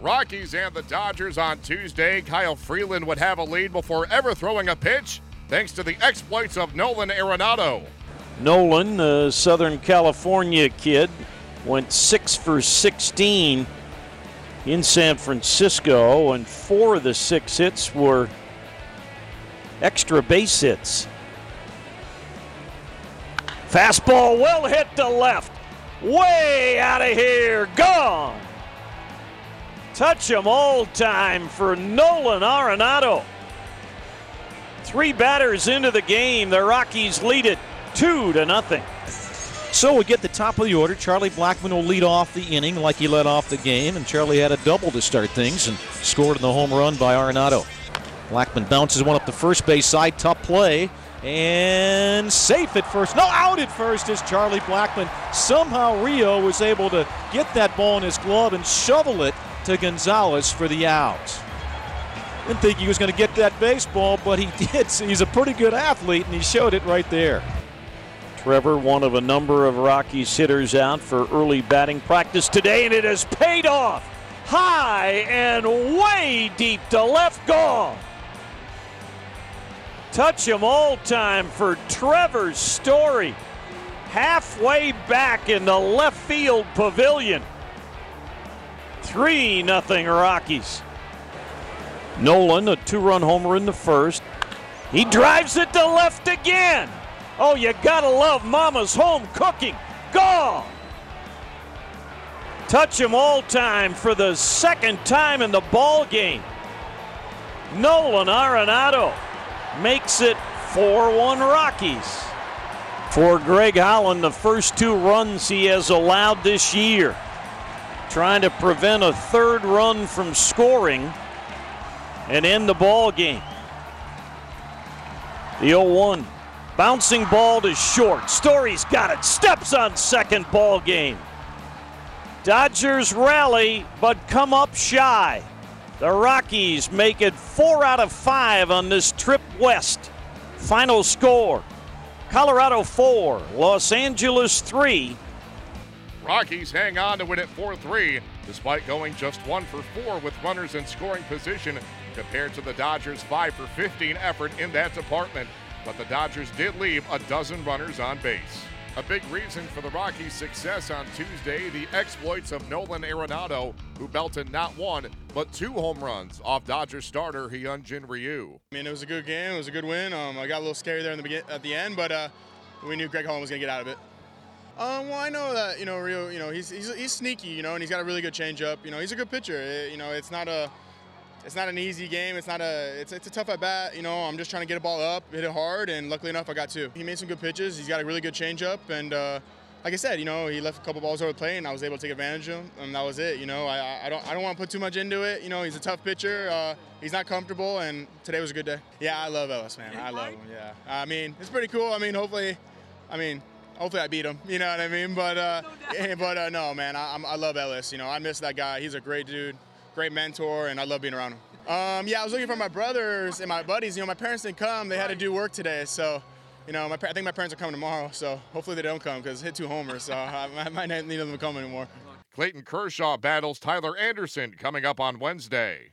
Rockies and the Dodgers on Tuesday. Kyle Freeland would have a lead before ever throwing a pitch, thanks to the exploits of Nolan Arenado. Nolan, the Southern California kid, went six for 16 in San Francisco, and four of the six hits were extra base hits. Fastball well hit to left. Way out of here. Gone. Touch 'em all time for Nolan Arenado. Three batters into the game. The Rockies lead it two to nothing. So we get the top of the order. Charlie Blackmon will lead off the inning like he led off the game, and Charlie had a double to start things and scored in the home run by Arenado. Blackmon bounces one up the first base side, tough play, and safe at first. No, out at first is Charlie Blackmon. Somehow Ryu was able to get that ball in his glove and shovel it to Gonzalez for the out. Didn't think he was going to get that baseball, but he did. So he's a pretty good athlete, and he showed it right there. Trevor, one of a number of Rockies hitters out for early batting practice today, and it has paid off. High and way deep to left, gone. Touch him all time for Trevor's Story. Halfway back in the left field pavilion. 3 nothing Rockies. Nolan, a two run homer in the first. He drives it to left again. Oh, you gotta love Mama's home cooking. Gone. Touch him all time for the second time in the ball game. Nolan Arenado makes it 4 1 Rockies. For Greg Holland, the first two runs he has allowed this year, trying to prevent a third run from scoring and end the ball game. The 0 1. Bouncing ball to short. Story's got it. Steps on second ball game. Dodgers rally, but come up shy. The Rockies make it four out of five on this trip west. Final score Colorado 4, Los Angeles 3. Rockies hang on to win it 4 3, despite going just 1 for 4 with runners in scoring position compared to the Dodgers' 5 for 15 effort in that department. But the Dodgers did leave a dozen runners on base. A big reason for the Rockies' success on Tuesday, the exploits of Nolan Arenado, who belted not one, but two home runs off Dodgers starter Hyunjin Ryu. I mean, it was a good game. It was a good win. Um, I got a little scary there in the begin- at the end, but uh, we knew Greg Holland was going to get out of it. Um, well, I know that you know Ryu. You know he's, he's he's sneaky. You know, and he's got a really good changeup. You know, he's a good pitcher. It, you know, it's not a it's not an easy game. It's not a it's, it's a tough at bat. You know, I'm just trying to get a ball up, hit it hard, and luckily enough, I got two. He made some good pitches. He's got a really good changeup, and uh, like I said, you know, he left a couple balls over the plate, and I was able to take advantage of them, and that was it. You know, I, I don't I don't want to put too much into it. You know, he's a tough pitcher. Uh, he's not comfortable, and today was a good day. Yeah, I love Ellis, man. I love him. Yeah, I mean, it's pretty cool. I mean, hopefully, I mean. Hopefully I beat him, you know what I mean. But uh, but uh, no, man, I, I love Ellis. You know, I miss that guy. He's a great dude, great mentor, and I love being around him. Um, yeah, I was looking for my brothers and my buddies. You know, my parents didn't come; they had to do work today, so. You know, my, I think my parents are coming tomorrow, so hopefully they don't come because hit two homers, so I, I might not need them to come anymore. Clayton Kershaw battles Tyler Anderson coming up on Wednesday.